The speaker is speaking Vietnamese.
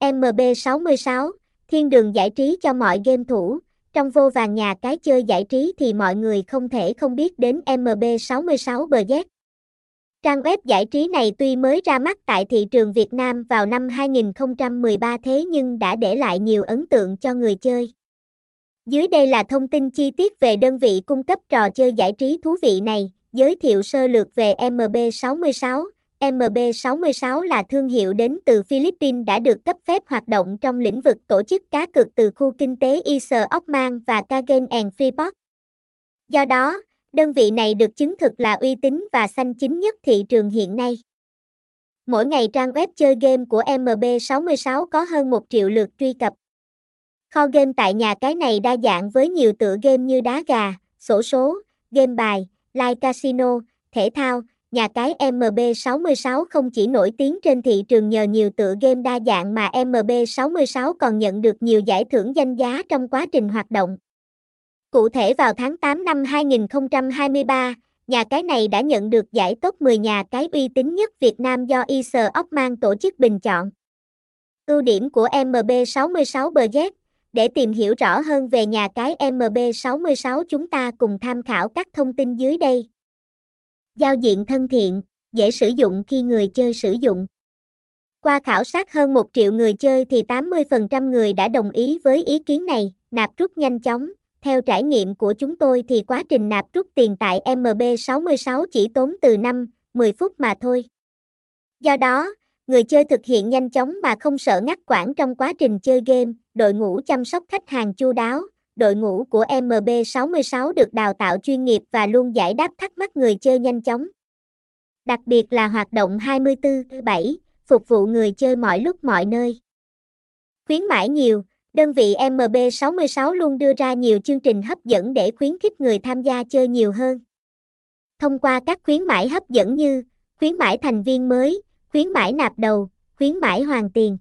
MB66, thiên đường giải trí cho mọi game thủ, trong vô vàng nhà cái chơi giải trí thì mọi người không thể không biết đến MB66 BZ. Trang web giải trí này tuy mới ra mắt tại thị trường Việt Nam vào năm 2013 thế nhưng đã để lại nhiều ấn tượng cho người chơi. Dưới đây là thông tin chi tiết về đơn vị cung cấp trò chơi giải trí thú vị này, giới thiệu sơ lược về MB66. MB66 là thương hiệu đến từ Philippines đã được cấp phép hoạt động trong lĩnh vực tổ chức cá cược từ khu kinh tế Isar Okman và Kagen and Freeport. Do đó, đơn vị này được chứng thực là uy tín và xanh chính nhất thị trường hiện nay. Mỗi ngày trang web chơi game của MB66 có hơn 1 triệu lượt truy cập. Kho game tại nhà cái này đa dạng với nhiều tựa game như đá gà, sổ số, game bài, live casino, thể thao. Nhà cái MB66 không chỉ nổi tiếng trên thị trường nhờ nhiều tựa game đa dạng mà MB66 còn nhận được nhiều giải thưởng danh giá trong quá trình hoạt động. Cụ thể vào tháng 8 năm 2023, nhà cái này đã nhận được giải top 10 nhà cái uy tín nhất Việt Nam do Isle Ockman tổ chức bình chọn. Ưu điểm của MB66 Budget Để tìm hiểu rõ hơn về nhà cái MB66 chúng ta cùng tham khảo các thông tin dưới đây. Giao diện thân thiện, dễ sử dụng khi người chơi sử dụng. Qua khảo sát hơn 1 triệu người chơi thì 80% người đã đồng ý với ý kiến này, nạp rút nhanh chóng, theo trải nghiệm của chúng tôi thì quá trình nạp rút tiền tại MB66 chỉ tốn từ 5, 10 phút mà thôi. Do đó, người chơi thực hiện nhanh chóng mà không sợ ngắt quãng trong quá trình chơi game, đội ngũ chăm sóc khách hàng chu đáo, đội ngũ của MB66 được đào tạo chuyên nghiệp và luôn giải đáp thắc mắc người chơi nhanh chóng. Đặc biệt là hoạt động 24/7, phục vụ người chơi mọi lúc mọi nơi. Khuyến mãi nhiều, Đơn vị MB66 luôn đưa ra nhiều chương trình hấp dẫn để khuyến khích người tham gia chơi nhiều hơn. Thông qua các khuyến mãi hấp dẫn như khuyến mãi thành viên mới, khuyến mãi nạp đầu, khuyến mãi hoàn tiền.